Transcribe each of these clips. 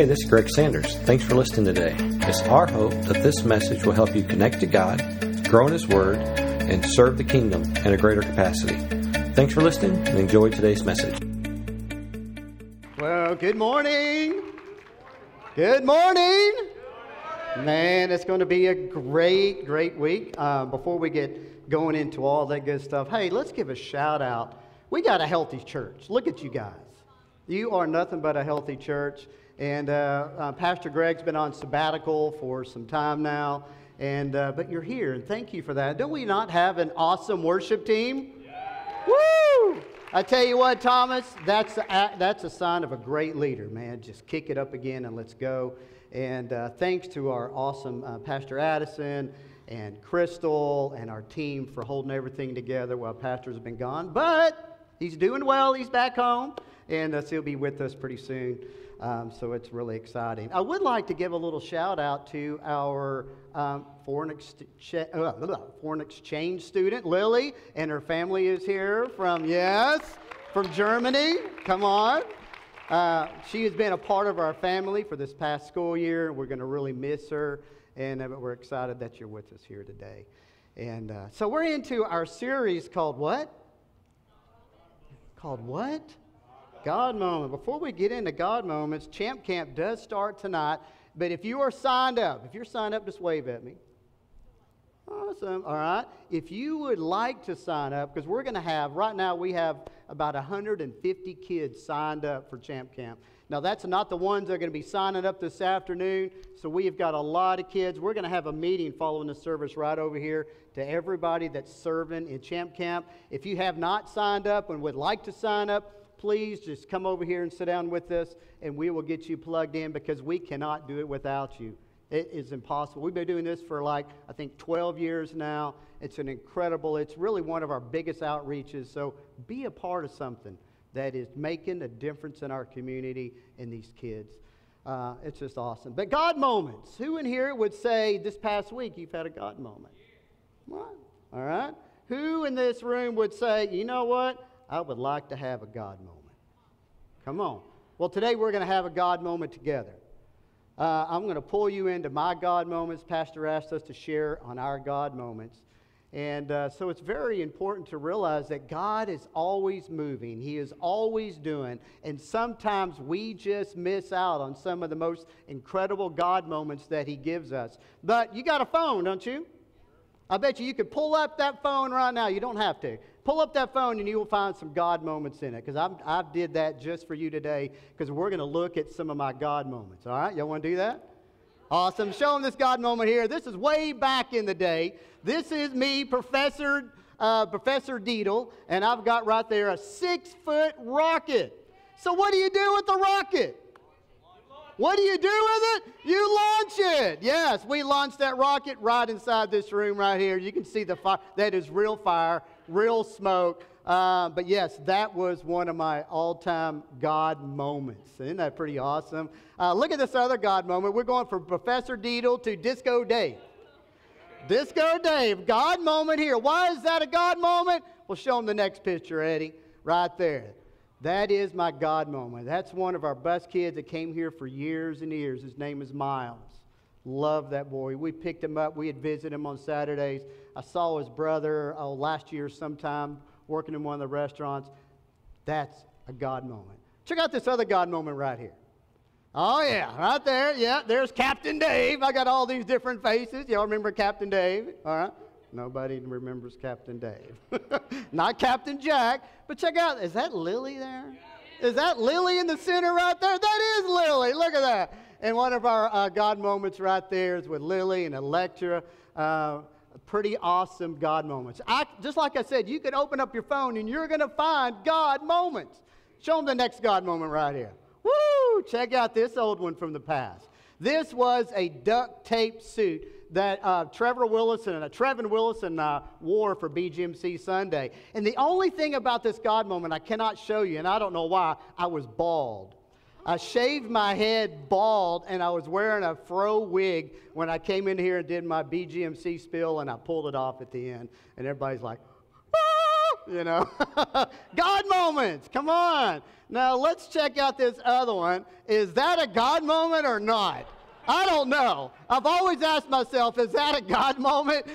Hey, this is Greg Sanders. Thanks for listening today. It's our hope that this message will help you connect to God, grow in His Word, and serve the kingdom in a greater capacity. Thanks for listening and enjoy today's message. Well, good morning. Good morning. Man, it's going to be a great, great week. Uh, before we get going into all that good stuff, hey, let's give a shout out. We got a healthy church. Look at you guys. You are nothing but a healthy church. And uh, uh, Pastor Greg's been on sabbatical for some time now. And, uh, but you're here, and thank you for that. Don't we not have an awesome worship team? Yeah. Woo! I tell you what, Thomas, that's a, that's a sign of a great leader, man. Just kick it up again and let's go. And uh, thanks to our awesome uh, Pastor Addison and Crystal and our team for holding everything together while Pastor's been gone. But he's doing well. He's back home and uh, so he'll be with us pretty soon. Um, so it's really exciting. I would like to give a little shout out to our um, foreign, ex- uh, foreign exchange student, Lily, and her family is here from, yes, from Germany. Come on. Uh, she has been a part of our family for this past school year. We're going to really miss her, and uh, we're excited that you're with us here today. And uh, so we're into our series called what? Called what? God moment. Before we get into God moments, Champ Camp does start tonight. But if you are signed up, if you're signed up, just wave at me. Awesome. All right. If you would like to sign up, because we're going to have, right now, we have about 150 kids signed up for Champ Camp. Now, that's not the ones that are going to be signing up this afternoon. So, we've got a lot of kids. We're going to have a meeting following the service right over here to everybody that's serving in Champ Camp. If you have not signed up and would like to sign up, please just come over here and sit down with us, and we will get you plugged in because we cannot do it without you. It is impossible. We've been doing this for like, I think, 12 years now. It's an incredible, it's really one of our biggest outreaches. So be a part of something that is making a difference in our community and these kids. Uh, it's just awesome. But God moments. Who in here would say this past week you've had a God moment? What? All right. Who in this room would say, you know what? I would like to have a God moment. Come on. Well, today we're going to have a God moment together. Uh, I'm going to pull you into my God moments. Pastor asked us to share on our God moments. And uh, so it's very important to realize that God is always moving, He is always doing. And sometimes we just miss out on some of the most incredible God moments that He gives us. But you got a phone, don't you? I bet you you could pull up that phone right now. You don't have to. Pull up that phone and you will find some God moments in it because I did that just for you today because we're going to look at some of my God moments. All right? Y'all want to do that? Awesome. Show them this God moment here. This is way back in the day. This is me, Professor, uh, Professor Deedle, and I've got right there a six foot rocket. So, what do you do with the rocket? What do you do with it? You launch it. Yes, we launched that rocket right inside this room right here. You can see the fire. That is real fire, real smoke. Uh, but yes, that was one of my all time God moments. Isn't that pretty awesome? Uh, look at this other God moment. We're going from Professor Deedle to Disco Dave. Disco Dave, God moment here. Why is that a God moment? We'll show them the next picture, Eddie, right there. That is my God moment. That's one of our best kids that came here for years and years. His name is Miles. Love that boy. We picked him up. We had visited him on Saturdays. I saw his brother oh, last year sometime working in one of the restaurants. That's a God moment. Check out this other God moment right here. Oh, yeah, right there. Yeah, there's Captain Dave. I got all these different faces. Y'all remember Captain Dave? All right. Nobody remembers Captain Dave. Not Captain Jack. But check out, is that Lily there? Is that Lily in the center right there? That is Lily. Look at that. And one of our uh, God moments right there is with Lily and Electra. Uh, pretty awesome God moments. I, just like I said, you could open up your phone and you're going to find God moments. Show them the next God moment right here. Woo! Check out this old one from the past. This was a duct tape suit that uh, Trevor Willison and uh, Trevin Willison uh, wore for BGMC Sunday. And the only thing about this God moment I cannot show you, and I don't know why, I was bald. I shaved my head bald, and I was wearing a fro wig when I came in here and did my BGMC spill, and I pulled it off at the end. And everybody's like, ah! you know. God moments, come on. Now let's check out this other one. Is that a God moment or not? I don't know. I've always asked myself, is that a God moment?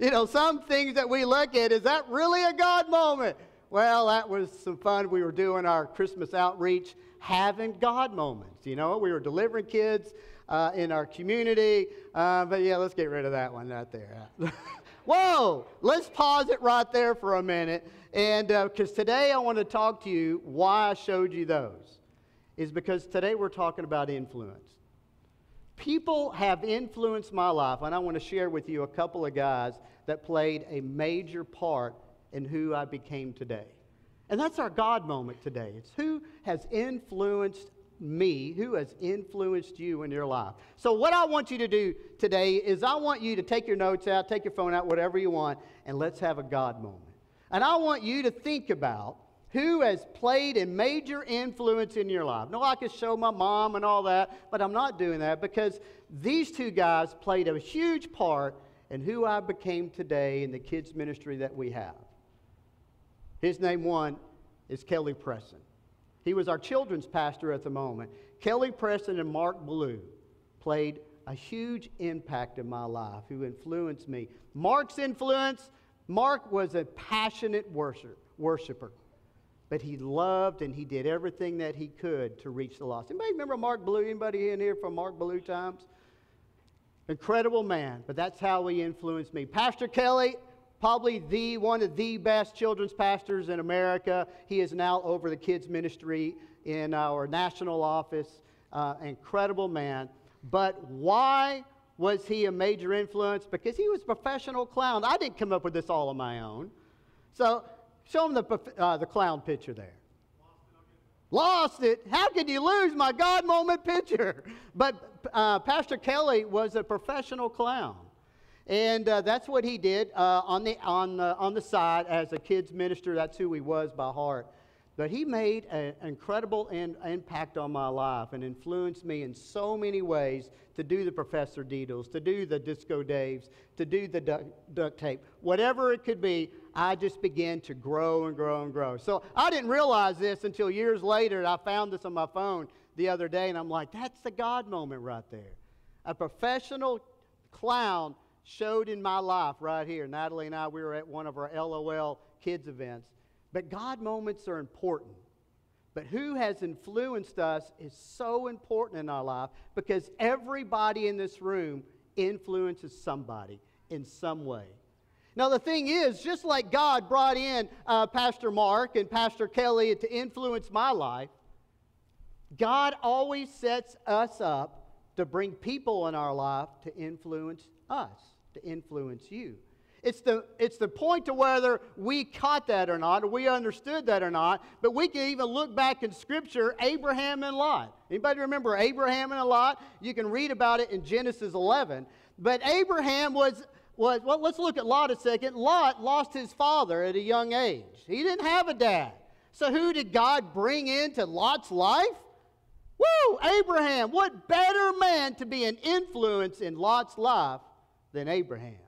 you know, some things that we look at, is that really a God moment? Well, that was some fun. We were doing our Christmas outreach, having God moments. You know, we were delivering kids uh, in our community. Uh, but yeah, let's get rid of that one right there. Whoa, let's pause it right there for a minute. And because uh, today I want to talk to you why I showed you those, is because today we're talking about influence. People have influenced my life, and I want to share with you a couple of guys that played a major part in who I became today. And that's our God moment today. It's who has influenced me, who has influenced you in your life. So, what I want you to do today is I want you to take your notes out, take your phone out, whatever you want, and let's have a God moment. And I want you to think about who has played a major influence in your life. No, I could show my mom and all that, but I'm not doing that because these two guys played a huge part in who I became today in the kids' ministry that we have. His name one is Kelly Preston. He was our children's pastor at the moment. Kelly Preston and Mark Blue played a huge impact in my life, who influenced me. Mark's influence, Mark was a passionate worship, worshiper, but he loved and he did everything that he could to reach the lost. Anybody remember Mark Blue? Anybody in here from Mark Blue times? Incredible man, but that's how he influenced me. Pastor Kelly, probably the one of the best children's pastors in America. He is now over the kids ministry in our national office. Uh, incredible man. But why was he a major influence? Because he was a professional clown. I didn't come up with this all on my own. So show him the, uh, the clown picture there. Lost it. How could you lose my God moment picture? But uh, Pastor Kelly was a professional clown. And uh, that's what he did uh, on, the, on, the, on the side as a kids minister. That's who he was by heart. But he made an incredible in, impact on my life and influenced me in so many ways to do the Professor Deedles, to do the Disco Daves, to do the duct, duct tape. Whatever it could be, I just began to grow and grow and grow. So I didn't realize this until years later. I found this on my phone the other day, and I'm like, that's the God moment right there. A professional clown showed in my life right here. Natalie and I, we were at one of our LOL kids events. But God moments are important. But who has influenced us is so important in our life because everybody in this room influences somebody in some way. Now, the thing is, just like God brought in uh, Pastor Mark and Pastor Kelly to influence my life, God always sets us up to bring people in our life to influence us to influence you. It's the, it's the point to whether we caught that or not, or we understood that or not, but we can even look back in Scripture, Abraham and Lot. Anybody remember Abraham and Lot? You can read about it in Genesis 11. But Abraham was, was well, let's look at Lot a second. Lot lost his father at a young age. He didn't have a dad. So who did God bring into Lot's life? Woo, Abraham. What better man to be an influence in Lot's life than Abraham.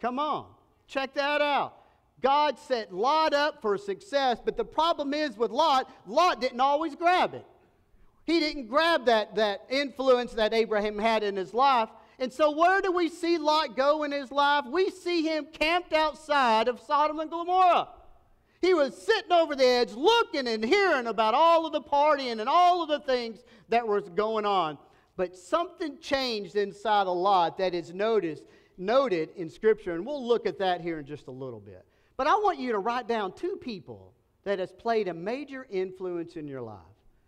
Come on, check that out. God set Lot up for success, but the problem is with Lot, Lot didn't always grab it. He didn't grab that, that influence that Abraham had in his life. And so, where do we see Lot go in his life? We see him camped outside of Sodom and Gomorrah. He was sitting over the edge, looking and hearing about all of the partying and all of the things that was going on. But something changed inside of Lot that is noticed noted in Scripture, and we'll look at that here in just a little bit. But I want you to write down two people that has played a major influence in your life.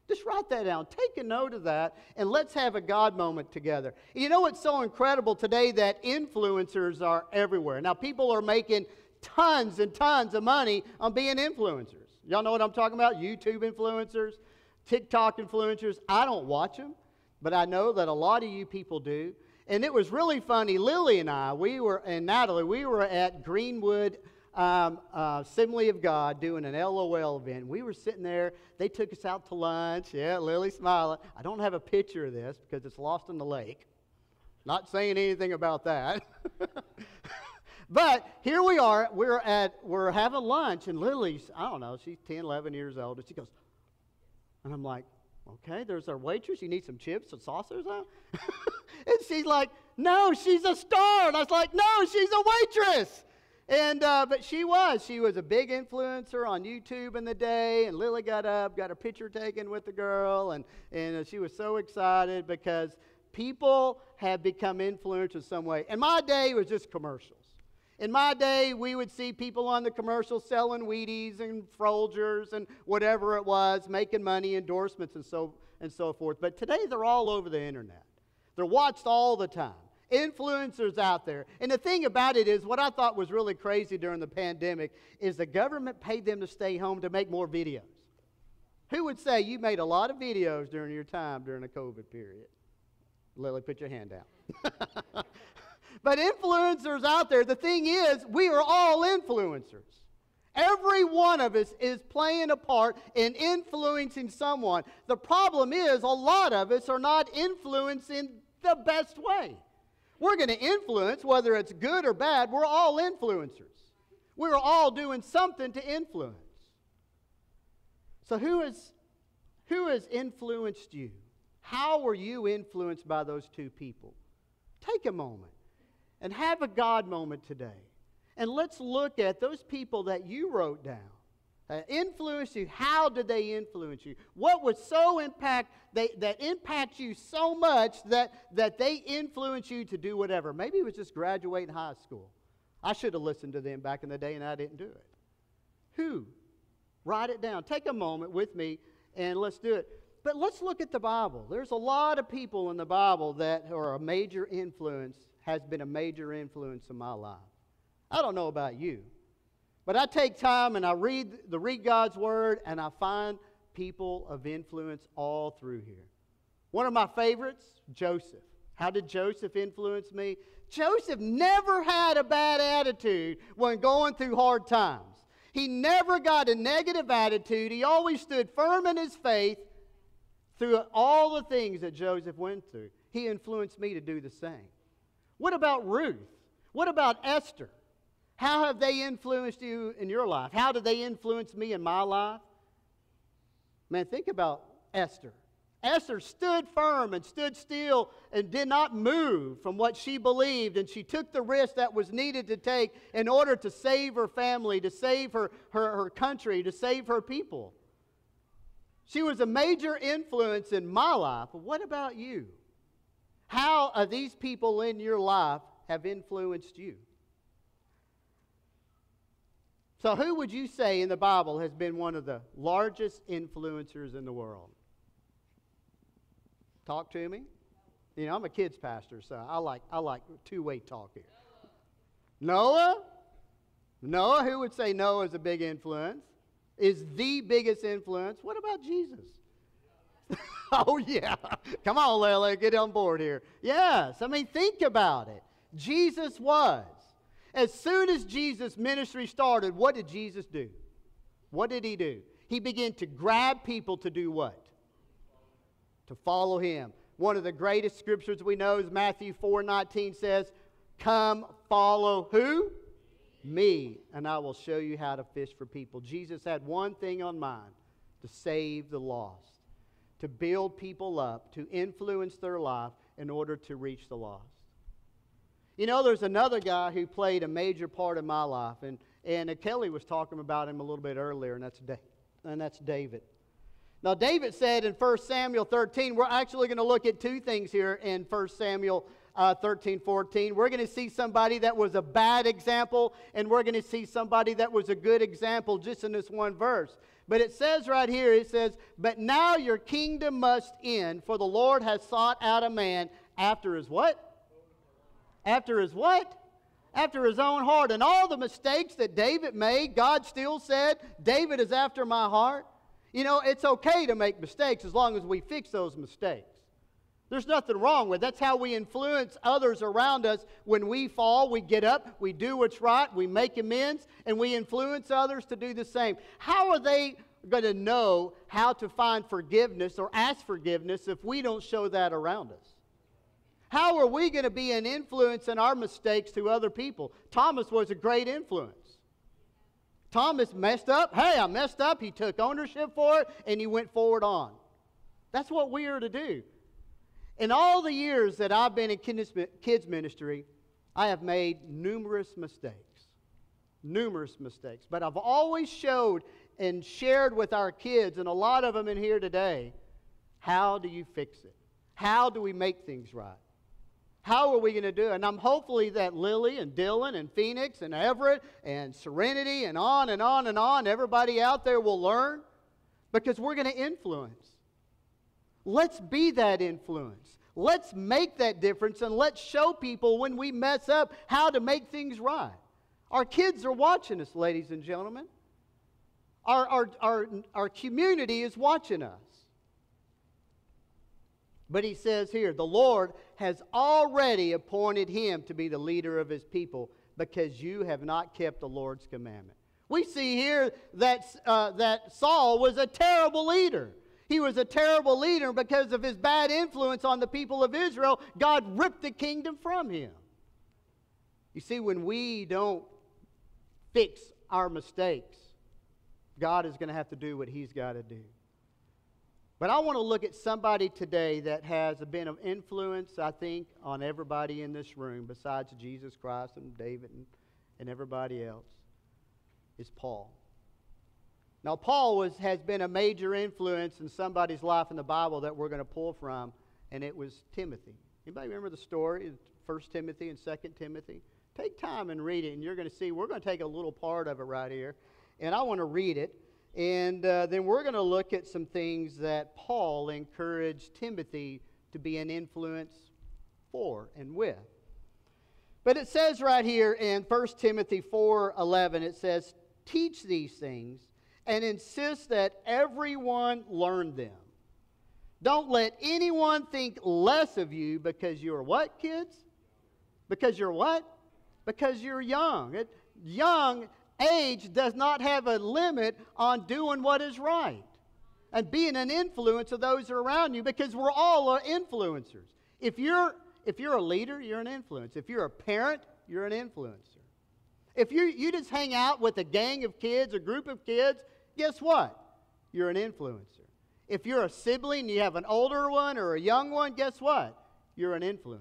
Just write that down. Take a note of that, and let's have a God moment together. You know what's so incredible today that influencers are everywhere. Now, people are making tons and tons of money on being influencers. Y'all know what I'm talking about? YouTube influencers, TikTok influencers. I don't watch them, but I know that a lot of you people do. And it was really funny. Lily and I, we were, and Natalie, we were at Greenwood um, uh, Assembly of God doing an LOL event. We were sitting there. They took us out to lunch. Yeah, Lily smiling. I don't have a picture of this because it's lost in the lake. Not saying anything about that. but here we are. We're at we're having lunch, and Lily's I don't know. She's 10, 11 years old, and she goes, and I'm like, okay, there's our waitress. You need some chips and saucers, huh? and she's like, no, she's a star. And I was like, no, she's a waitress. And uh, but she was. She was a big influencer on YouTube in the day. And Lily got up, got a picture taken with the girl, and and uh, she was so excited because people have become influencers in some way. And my day was just commercials. In my day, we would see people on the commercials selling Wheaties and Folgers and whatever it was, making money, endorsements, and so, and so forth. But today, they're all over the internet. They're watched all the time. Influencers out there. And the thing about it is, what I thought was really crazy during the pandemic is the government paid them to stay home to make more videos. Who would say you made a lot of videos during your time during the COVID period? Lily, put your hand out. But influencers out there, the thing is, we are all influencers. Every one of us is playing a part in influencing someone. The problem is, a lot of us are not influencing the best way. We're going to influence, whether it's good or bad, we're all influencers. We're all doing something to influence. So, who, is, who has influenced you? How were you influenced by those two people? Take a moment and have a God moment today. And let's look at those people that you wrote down. Uh, influenced you. How did they influence you? What was so impact they, that impacts you so much that, that they influence you to do whatever? Maybe it was just graduating high school. I should have listened to them back in the day and I didn't do it. Who? Write it down. Take a moment with me and let's do it. But let's look at the Bible. There's a lot of people in the Bible that are a major influence has been a major influence in my life. I don't know about you, but I take time and I read the read God's word and I find people of influence all through here. One of my favorites, Joseph. How did Joseph influence me? Joseph never had a bad attitude when going through hard times. He never got a negative attitude. He always stood firm in his faith through all the things that Joseph went through. He influenced me to do the same. What about Ruth? What about Esther? How have they influenced you in your life? How did they influence me in my life? Man, think about Esther. Esther stood firm and stood still and did not move from what she believed, and she took the risk that was needed to take in order to save her family, to save her, her, her country, to save her people. She was a major influence in my life. But what about you? How are these people in your life have influenced you? So, who would you say in the Bible has been one of the largest influencers in the world? Talk to me. You know, I'm a kids pastor, so I like I like two-way talk here. Noah? Noah, who would say Noah is a big influence? Is the biggest influence. What about Jesus? oh, yeah. Come on, Lily, get on board here. Yes, I mean, think about it. Jesus was. As soon as Jesus' ministry started, what did Jesus do? What did he do? He began to grab people to do what? To follow him. One of the greatest scriptures we know is Matthew 4 19 says, Come follow who? Me, and I will show you how to fish for people. Jesus had one thing on mind to save the lost to build people up, to influence their life in order to reach the lost. You know, there's another guy who played a major part in my life, and, and Kelly was talking about him a little bit earlier, and that's, da- and that's David. Now, David said in 1 Samuel 13, we're actually going to look at two things here in 1 Samuel uh, 13, 14. We're going to see somebody that was a bad example, and we're going to see somebody that was a good example just in this one verse. But it says right here, it says, But now your kingdom must end, for the Lord has sought out a man after his what? After his what? After his own heart. And all the mistakes that David made, God still said, David is after my heart. You know, it's okay to make mistakes as long as we fix those mistakes. There's nothing wrong with it. That's how we influence others around us. When we fall, we get up, we do what's right, we make amends, and we influence others to do the same. How are they going to know how to find forgiveness or ask forgiveness if we don't show that around us? How are we going to be an influence in our mistakes to other people? Thomas was a great influence. Thomas messed up. Hey, I messed up. He took ownership for it and he went forward on. That's what we are to do. In all the years that I've been in kids ministry, I have made numerous mistakes. Numerous mistakes. But I've always showed and shared with our kids, and a lot of them in here today, how do you fix it? How do we make things right? How are we going to do it? And I'm hopefully that Lily and Dylan and Phoenix and Everett and Serenity and on and on and on, everybody out there will learn because we're going to influence. Let's be that influence. Let's make that difference and let's show people when we mess up how to make things right. Our kids are watching us, ladies and gentlemen. Our, our, our, our community is watching us. But he says here, the Lord has already appointed him to be the leader of his people because you have not kept the Lord's commandment. We see here that, uh, that Saul was a terrible leader. He was a terrible leader because of his bad influence on the people of Israel. God ripped the kingdom from him. You see, when we don't fix our mistakes, God is going to have to do what he's got to do. But I want to look at somebody today that has been of influence, I think, on everybody in this room besides Jesus Christ and David and, and everybody else. Is Paul. Now, Paul was, has been a major influence in somebody's life in the Bible that we're going to pull from, and it was Timothy. Anybody remember the story, 1 Timothy and 2 Timothy? Take time and read it, and you're going to see we're going to take a little part of it right here, and I want to read it. And uh, then we're going to look at some things that Paul encouraged Timothy to be an influence for and with. But it says right here in 1 Timothy 4:11 it says teach these things and insist that everyone learn them. Don't let anyone think less of you because you're what, kids? Because you're what? Because you're young. It, young age does not have a limit on doing what is right and being an influence of those around you because we're all influencers. If you're, if you're a leader, you're an influence. If you're a parent, you're an influencer. If you, you just hang out with a gang of kids, a group of kids, guess what? You're an influencer. If you're a sibling, you have an older one or a young one, guess what? You're an influencer.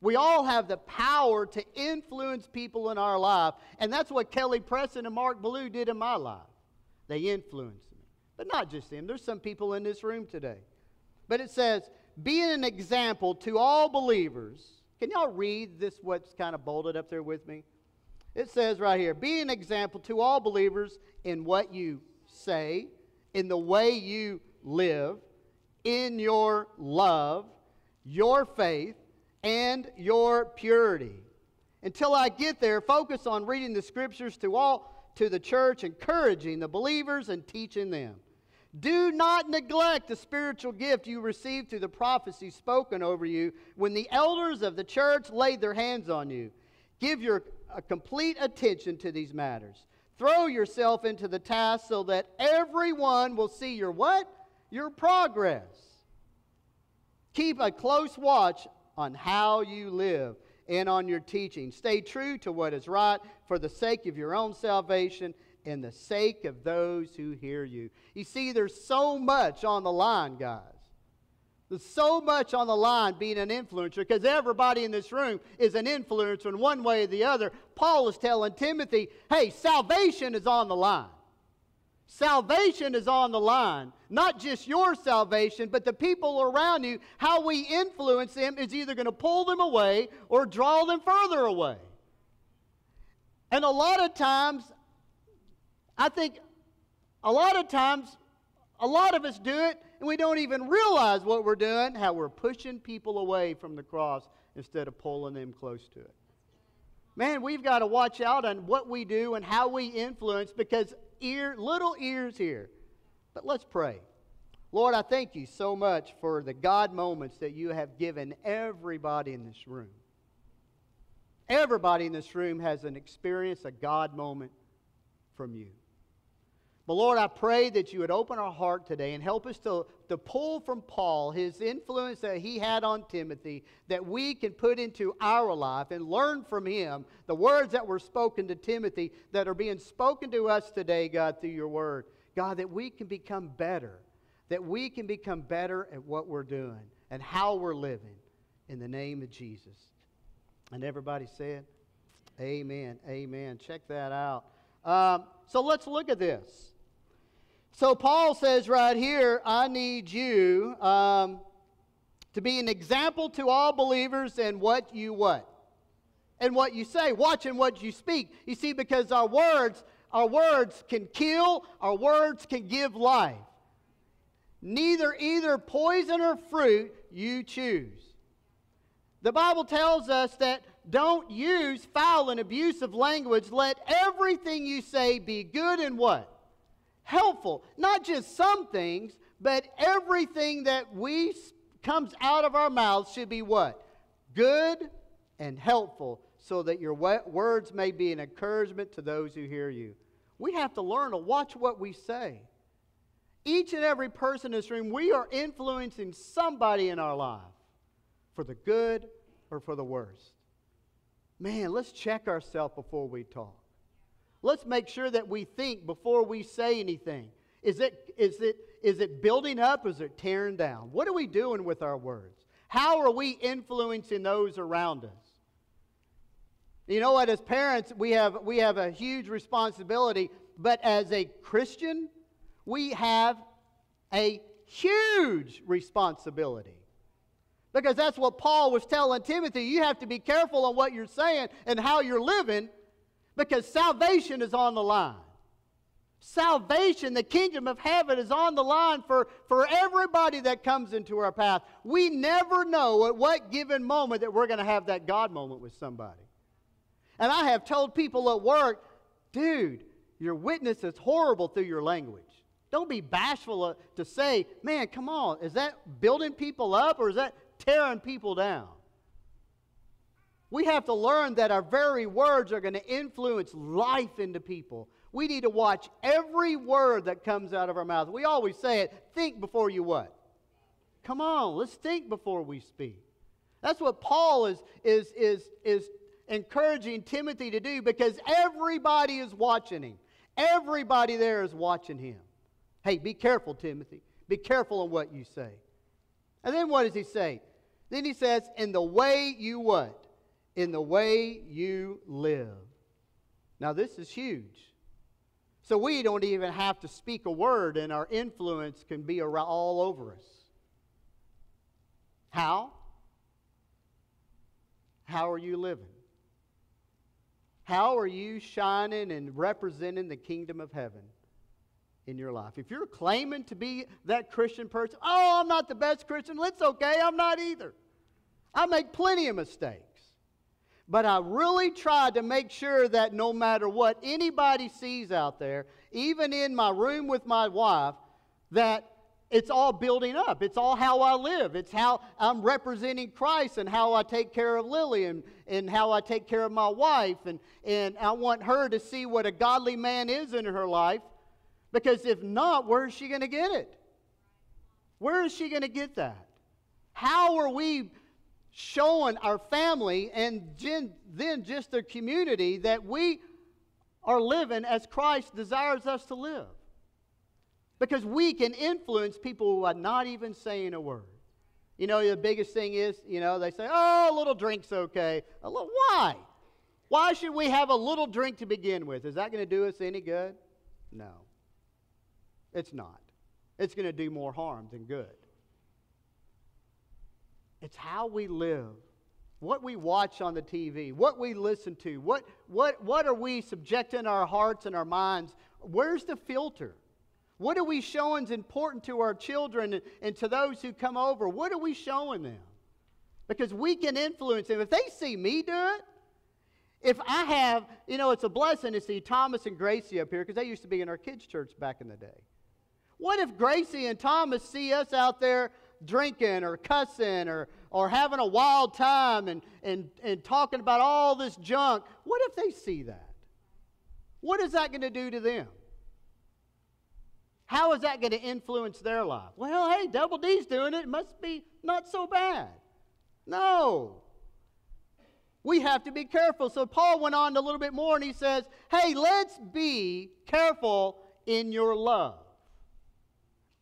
We all have the power to influence people in our life, and that's what Kelly Preston and Mark Blue did in my life. They influenced me. But not just them, there's some people in this room today. But it says, be an example to all believers. Can y'all read this, what's kind of bolded up there with me? It says right here, be an example to all believers in what you say, in the way you live, in your love, your faith, and your purity. Until I get there, focus on reading the scriptures to all to the church, encouraging the believers and teaching them. Do not neglect the spiritual gift you received through the prophecy spoken over you when the elders of the church laid their hands on you. Give your uh, complete attention to these matters. Throw yourself into the task so that everyone will see your what? Your progress. Keep a close watch on how you live and on your teaching. Stay true to what is right for the sake of your own salvation and the sake of those who hear you. You see, there's so much on the line, guys. There's so much on the line being an influencer because everybody in this room is an influencer in one way or the other. Paul is telling Timothy, hey, salvation is on the line. Salvation is on the line. Not just your salvation, but the people around you. How we influence them is either going to pull them away or draw them further away. And a lot of times, I think a lot of times, a lot of us do it and we don't even realize what we're doing, how we're pushing people away from the cross instead of pulling them close to it. Man, we've got to watch out on what we do and how we influence because ear, little ears here. But let's pray. Lord, I thank you so much for the God moments that you have given everybody in this room. Everybody in this room has an experience, a God moment from you. But Lord, I pray that you would open our heart today and help us to, to pull from Paul his influence that he had on Timothy, that we can put into our life and learn from him the words that were spoken to Timothy that are being spoken to us today, God, through your word. God, that we can become better, that we can become better at what we're doing and how we're living in the name of Jesus. And everybody said, Amen. Amen. Check that out. Um, so let's look at this. So Paul says right here, I need you um, to be an example to all believers in what you what? And what you say. Watch Watching what you speak. You see, because our words, our words can kill, our words can give life. Neither either poison or fruit you choose. The Bible tells us that don't use foul and abusive language. Let everything you say be good and what? Helpful. Not just some things, but everything that we comes out of our mouths should be what? Good and helpful so that your words may be an encouragement to those who hear you. We have to learn to watch what we say. Each and every person in this room, we are influencing somebody in our life for the good or for the worst. Man, let's check ourselves before we talk. Let's make sure that we think before we say anything. Is it, is it, is it building up or is it tearing down? What are we doing with our words? How are we influencing those around us? You know what? As parents, we have, we have a huge responsibility, but as a Christian, we have a huge responsibility. Because that's what Paul was telling Timothy. You have to be careful on what you're saying and how you're living because salvation is on the line. Salvation, the kingdom of heaven, is on the line for, for everybody that comes into our path. We never know at what given moment that we're going to have that God moment with somebody. And I have told people at work, dude, your witness is horrible through your language. Don't be bashful uh, to say, man, come on, is that building people up or is that tearing people down? We have to learn that our very words are going to influence life into people. We need to watch every word that comes out of our mouth. We always say it think before you what? Come on, let's think before we speak. That's what Paul is, is, is, is encouraging Timothy to do because everybody is watching him. Everybody there is watching him. Hey, be careful, Timothy. Be careful on what you say. And then what does he say? Then he says, in the way you what? In the way you live. Now, this is huge. So we don't even have to speak a word, and our influence can be all over us. How? How are you living? How are you shining and representing the kingdom of heaven in your life? If you're claiming to be that Christian person, oh, I'm not the best Christian, it's okay, I'm not either. I make plenty of mistakes. But I really tried to make sure that no matter what anybody sees out there, even in my room with my wife, that it's all building up. It's all how I live. It's how I'm representing Christ and how I take care of Lily and, and how I take care of my wife. And, and I want her to see what a godly man is in her life. Because if not, where is she going to get it? Where is she going to get that? How are we showing our family and then just the community that we are living as Christ desires us to live. Because we can influence people who are not even saying a word. You know, the biggest thing is, you know, they say, oh, a little drink's okay. A little, why? Why should we have a little drink to begin with? Is that going to do us any good? No. It's not. It's going to do more harm than good. It's how we live, what we watch on the TV, what we listen to, what, what, what are we subjecting our hearts and our minds? Where's the filter? What are we showing is important to our children and, to those who come over? What are we showing them? Because we can influence them. If they see me do it, if I have, you know, it's a blessing to see Thomas and Gracie up here because they used to be in our kids' church back in the day. What if Gracie and Thomas see us out there drinking or cussing or, or having a wild time and, and, and talking about all this junk, what if they see that? What is that going to do to them? How is that going to influence their life? Well, hey, Double D's doing it. It must be not so bad. No. We have to be careful. So Paul went on a little bit more and he says, hey, let's be careful in your love.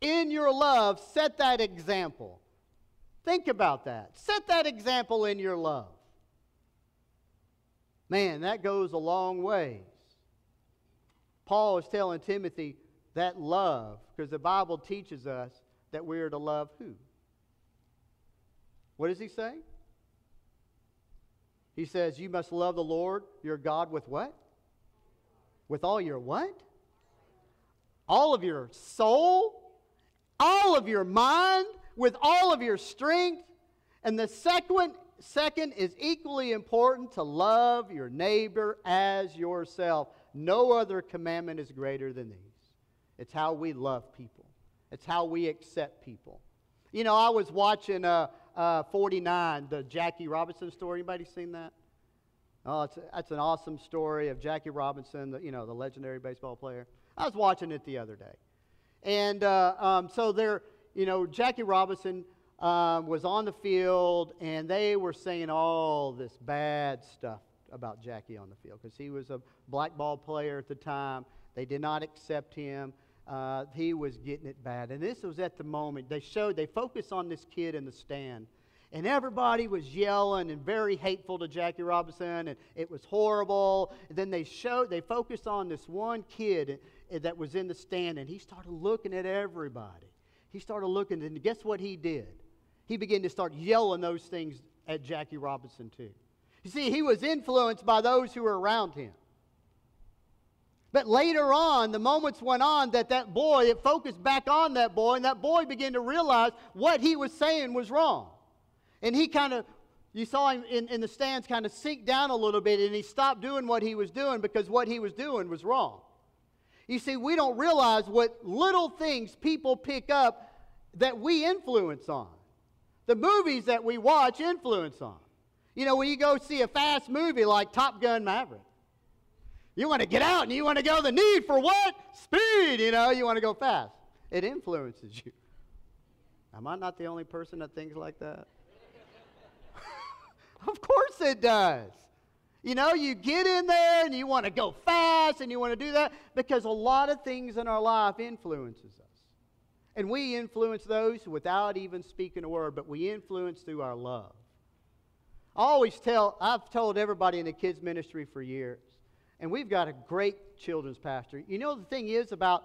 In your love, set that example. Think about that. Set that example in your love. Man, that goes a long ways. Paul is telling Timothy that love, because the Bible teaches us that we are to love who? What does he say? He says, You must love the Lord your God with what? With all your what? All of your soul, all of your mind, with all of your strength. And the second, second is equally important to love your neighbor as yourself. No other commandment is greater than these. It's how we love people, it's how we accept people. You know, I was watching uh, uh, 49, the Jackie Robinson story. Anybody seen that? Oh, it's, that's an awesome story of Jackie Robinson, the, you know, the legendary baseball player. I was watching it the other day. And uh, um, so there, you know, Jackie Robinson um, was on the field, and they were saying all this bad stuff about Jackie on the field because he was a black ball player at the time. They did not accept him. Uh, he was getting it bad. And this was at the moment. They showed, they focused on this kid in the stand. And everybody was yelling and very hateful to Jackie Robinson, and it was horrible. And then they showed, they focused on this one kid Eh, that was in the stand, and he started looking at everybody. He started looking, and guess what he did? He began to start yelling those things at Jackie Robinson, too. You see, he was influenced by those who were around him. But later on, the moments went on that that boy, it focused back on that boy, and that boy began to realize what he was saying was wrong. And he kind of, you saw him in, in the stands kind of sink down a little bit, and he stopped doing what he was doing because what he was doing was wrong. You see, we don't realize what little things people pick up that we influence on. The movies that we watch influence on. You know, when you go see a fast movie like Top Gun Maverick, you want to get out and you want to go the need for what? Speed, you know, you want to go fast. It influences you. Am I not the only person that thinks like that? of course it does. You know, you get in there and you want to go fast and you want to do that because a lot of things in our life influences us. And we influence those without even speaking a word, but we influence through our love. I always tell, I've told everybody in the kids' ministry for years, and we've got a great children's pastor. You know, the thing is about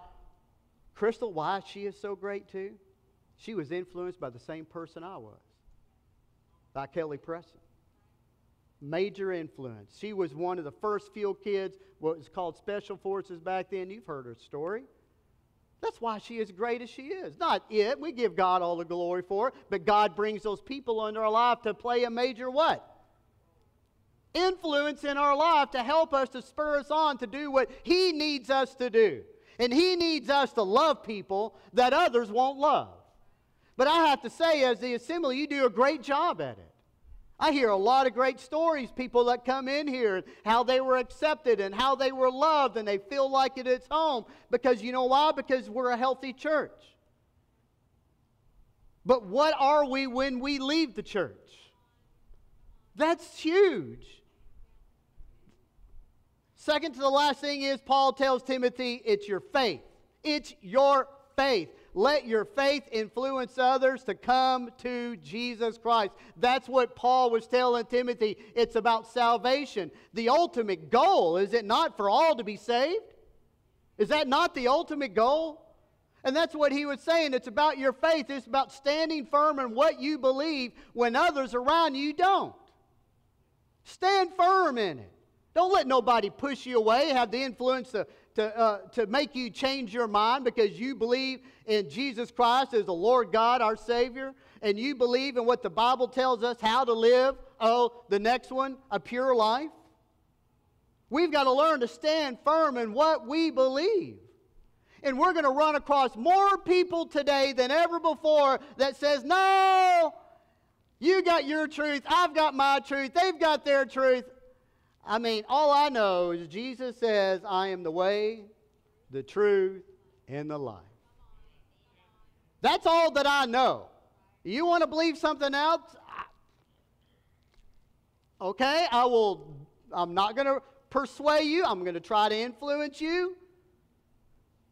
Crystal, why she is so great too? She was influenced by the same person I was, by Kelly Preston. Major influence. She was one of the first field kids, what was called Special Forces back then. You've heard her story. That's why she is great as she is. Not it. We give God all the glory for it, but God brings those people into our life to play a major what? Influence in our life to help us to spur us on to do what He needs us to do. And He needs us to love people that others won't love. But I have to say, as the assembly, you do a great job at it. I hear a lot of great stories, people that come in here, how they were accepted and how they were loved and they feel like it is home. Because you know why? Because we're a healthy church. But what are we when we leave the church? That's huge. Second to the last thing is, Paul tells Timothy, it's your faith. It's your faith. Let your faith influence others to come to Jesus Christ. That's what Paul was telling Timothy. It's about salvation. The ultimate goal, is it not for all to be saved? Is that not the ultimate goal? And that's what he was saying. It's about your faith. It's about standing firm in what you believe when others around you don't. Stand firm in it. Don't let nobody push you away, have the influence to, to, uh, to make you change your mind because you believe in Jesus Christ as the Lord God, our Savior, and you believe in what the Bible tells us how to live. Oh, the next one, a pure life. We've got to learn to stand firm in what we believe. And we're going to run across more people today than ever before that says, no, you got your truth, I've got my truth, they've got their truth. I mean, all I know is Jesus says, I am the way, the truth, and the life. That's all that I know. You want to believe something else? Okay, I will, I'm not going to persuade you. I'm going to try to influence you.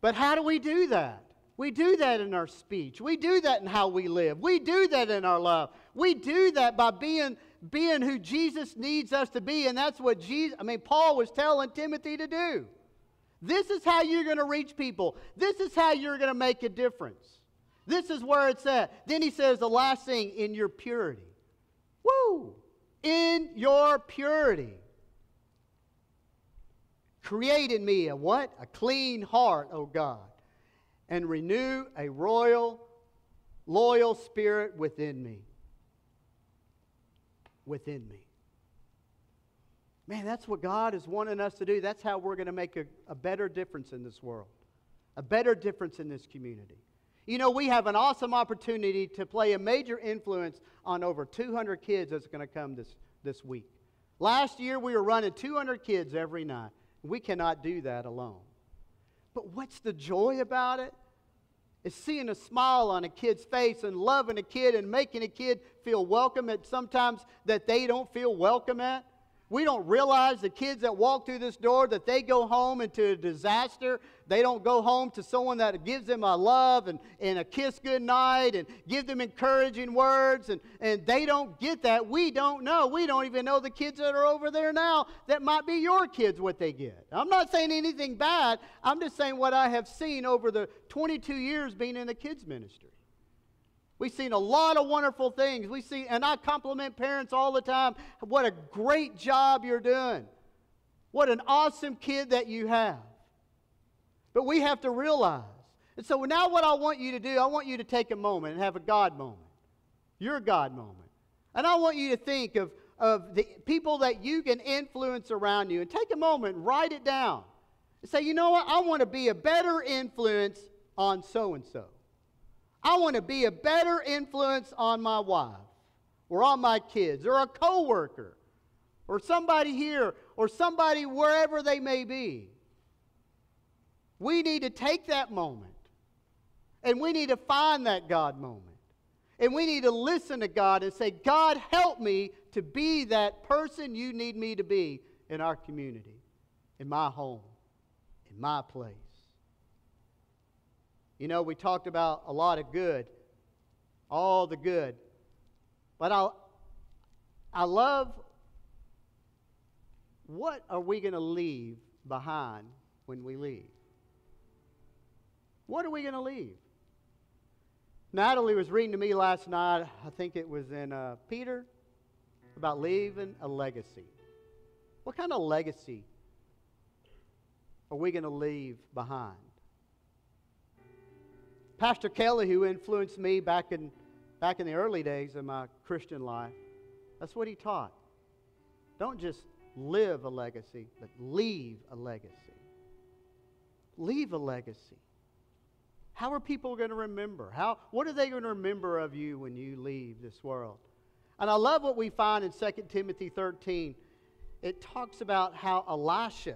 But how do we do that? We do that in our speech. We do that in how we live. We do that in our love. We do that by being, being who Jesus needs us to be. And that's what Jesus, I mean, Paul was telling Timothy to do. This is how you're going to reach people. This is how you're going to make a difference. This is where it's at. Then he says the last thing in your purity. Woo! In your purity. Create in me a what? A clean heart, O God, and renew a royal, loyal spirit within me. Within me. Man, that's what God is wanting us to do. That's how we're going to make a, a better difference in this world, a better difference in this community. You know, we have an awesome opportunity to play a major influence on over 200 kids that's going to come this, this week. Last year, we were running 200 kids every night. We cannot do that alone. But what's the joy about it? It's seeing a smile on a kid's face and loving a kid and making a kid feel welcome at sometimes that they don't feel welcome at. We don't realize the kids that walk through this door that they go home into a disaster. They don't go home to someone that gives them a love and, and a kiss goodnight and give them encouraging words. And, and they don't get that. We don't know. We don't even know the kids that are over there now that might be your kids what they get. I'm not saying anything bad. I'm just saying what I have seen over the 22 years being in the kids ministry. We've seen a lot of wonderful things. We see, and I compliment parents all the time. What a great job you're doing. What an awesome kid that you have. But we have to realize. And so now, what I want you to do, I want you to take a moment and have a God moment, your God moment. And I want you to think of, of the people that you can influence around you and take a moment, and write it down, and say, you know what? I want to be a better influence on so and so. I want to be a better influence on my wife or on my kids or a coworker or somebody here or somebody wherever they may be. We need to take that moment and we need to find that God moment. And we need to listen to God and say, God, help me to be that person you need me to be in our community, in my home, in my place. You know, we talked about a lot of good, all the good. But I, I love what are we going to leave behind when we leave? What are we going to leave? Natalie was reading to me last night, I think it was in uh, Peter, about leaving a legacy. What kind of legacy are we going to leave behind? Pastor Kelly, who influenced me back in, back in the early days of my Christian life, that's what he taught. Don't just live a legacy, but leave a legacy. Leave a legacy. How are people going to remember? How, what are they going to remember of you when you leave this world? And I love what we find in 2 Timothy 13. It talks about how Elisha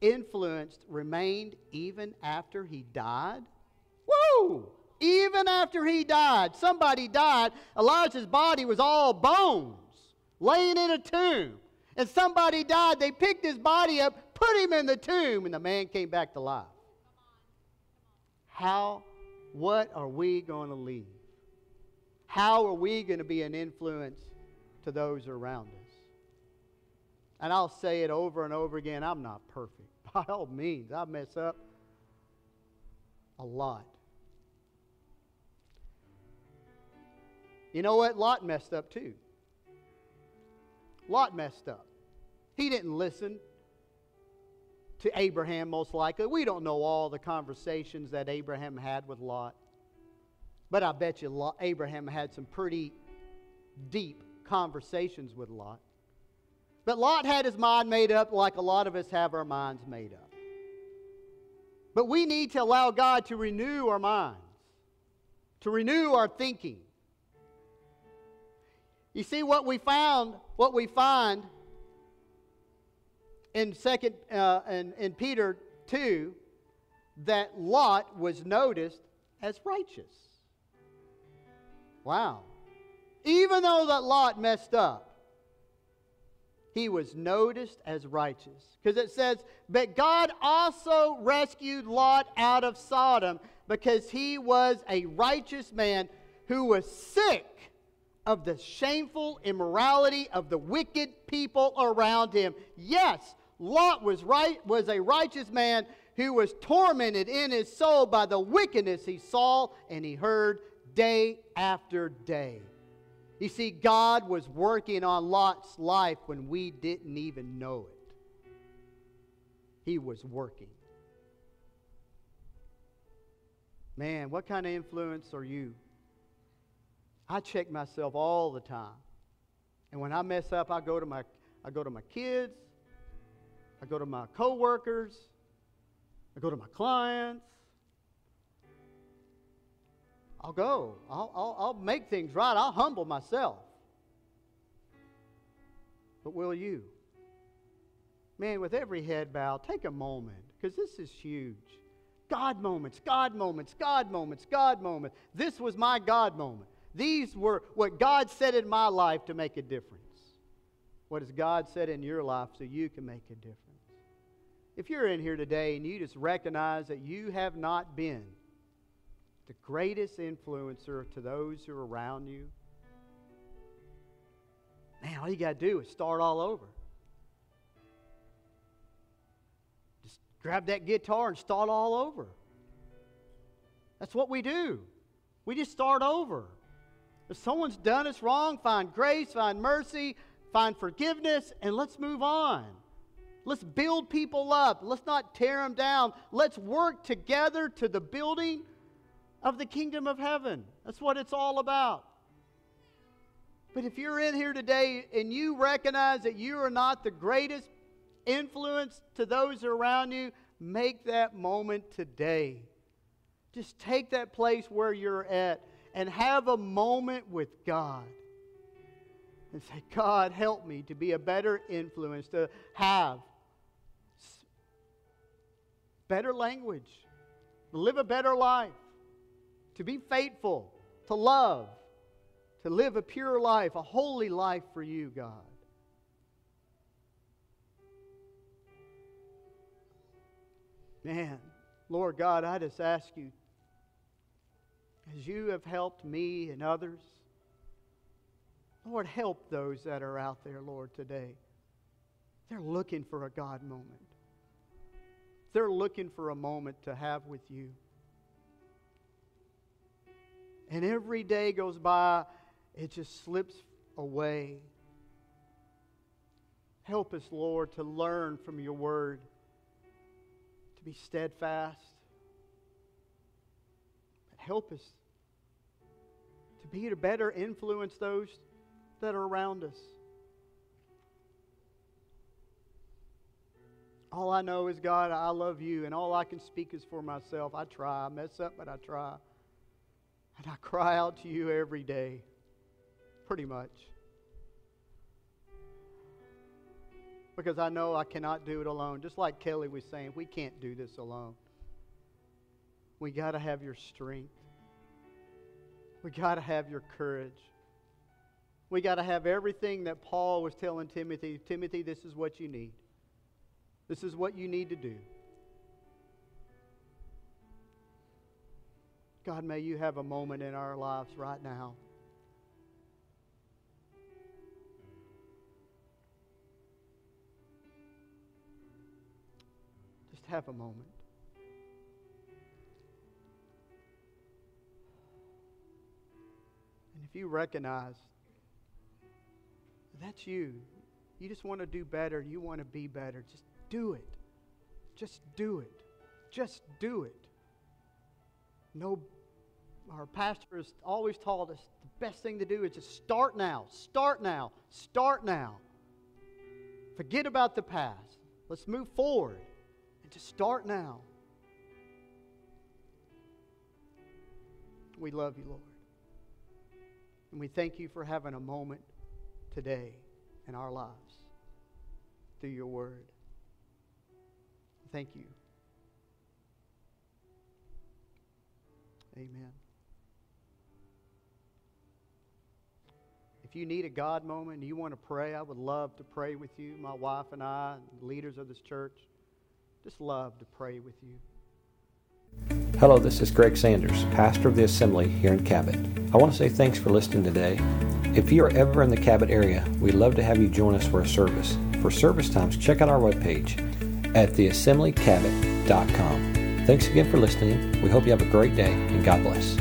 influenced, remained even after he died. Even after he died, somebody died, Elijah's body was all bones, laying in a tomb. And somebody died, they picked his body up, put him in the tomb, and the man came back to life. How, what are we going to leave? How are we going to be an influence to those around us? And I'll say it over and over again I'm not perfect. By all means, I mess up a lot. You know what? Lot messed up too. Lot messed up. He didn't listen to Abraham, most likely. We don't know all the conversations that Abraham had with Lot. But I bet you Lot, Abraham had some pretty deep conversations with Lot. But Lot had his mind made up like a lot of us have our minds made up. But we need to allow God to renew our minds, to renew our thinking, you see what we found, what we find in second uh, in, in Peter 2 that Lot was noticed as righteous. Wow. Even though that Lot messed up, he was noticed as righteous. Because it says, But God also rescued Lot out of Sodom because he was a righteous man who was sick of the shameful immorality of the wicked people around him. Yes, Lot was right was a righteous man who was tormented in his soul by the wickedness he saw and he heard day after day. You see, God was working on Lot's life when we didn't even know it. He was working. Man, what kind of influence are you? I check myself all the time. And when I mess up, I go to my I go to my kids, I go to my coworkers, I go to my clients. I'll go. I'll, I'll, I'll make things right. I'll humble myself. But will you? Man, with every head bow, take a moment because this is huge. God moments, God moments, God moments, God moments. This was my God moment. These were what God said in my life to make a difference. What has God said in your life so you can make a difference? If you're in here today and you just recognize that you have not been the greatest influencer to those who are around you, man, all you got to do is start all over. Just grab that guitar and start all over. That's what we do. We just start over. If someone's done us wrong, find grace, find mercy, find forgiveness, and let's move on. Let's build people up. Let's not tear them down. Let's work together to the building of the kingdom of heaven. That's what it's all about. But if you're in here today and you recognize that you are not the greatest influence to those around you, make that moment today. Just take that place where you're at and have a moment with God and say, God, help me to be a better influence, to have better language, to live a better life, to be faithful, to love, to live a pure life, a holy life for you, God. Man, Lord God, I just ask you as you have helped me and others. Lord, help those that are out there, Lord, today. They're looking for a God moment. They're looking for a moment to have with you. And every day goes by, it just slips away. Help us, Lord, to learn from your word, to be steadfast, help us to be to better influence those that are around us. All I know is, God, I love you, and all I can speak is for myself. I try. I mess up, but I try. And I cry out to you every day, pretty much. Because I know I cannot do it alone. Just like Kelly was saying, we can't do this alone. We got to have your strength. We got to have your courage. We got to have everything that Paul was telling Timothy Timothy, this is what you need. This is what you need to do. God, may you have a moment in our lives right now. Just have a moment. You recognize that's you, you just want to do better, you want to be better, just do it. Just do it. Just do it. No, our pastor has always taught us the best thing to do is just start now, start now, start now. Forget about the past. Let's move forward and just start now. We love you, Lord. And we thank you for having a moment today in our lives through your word. Thank you. Amen. If you need a God moment and you want to pray, I would love to pray with you. My wife and I, and leaders of this church, just love to pray with you. Hello, this is Greg Sanders, pastor of the Assembly here in Cabot. I want to say thanks for listening today. If you are ever in the Cabot area, we'd love to have you join us for a service. For service times, check out our webpage at theassemblycabot.com. Thanks again for listening. We hope you have a great day and God bless.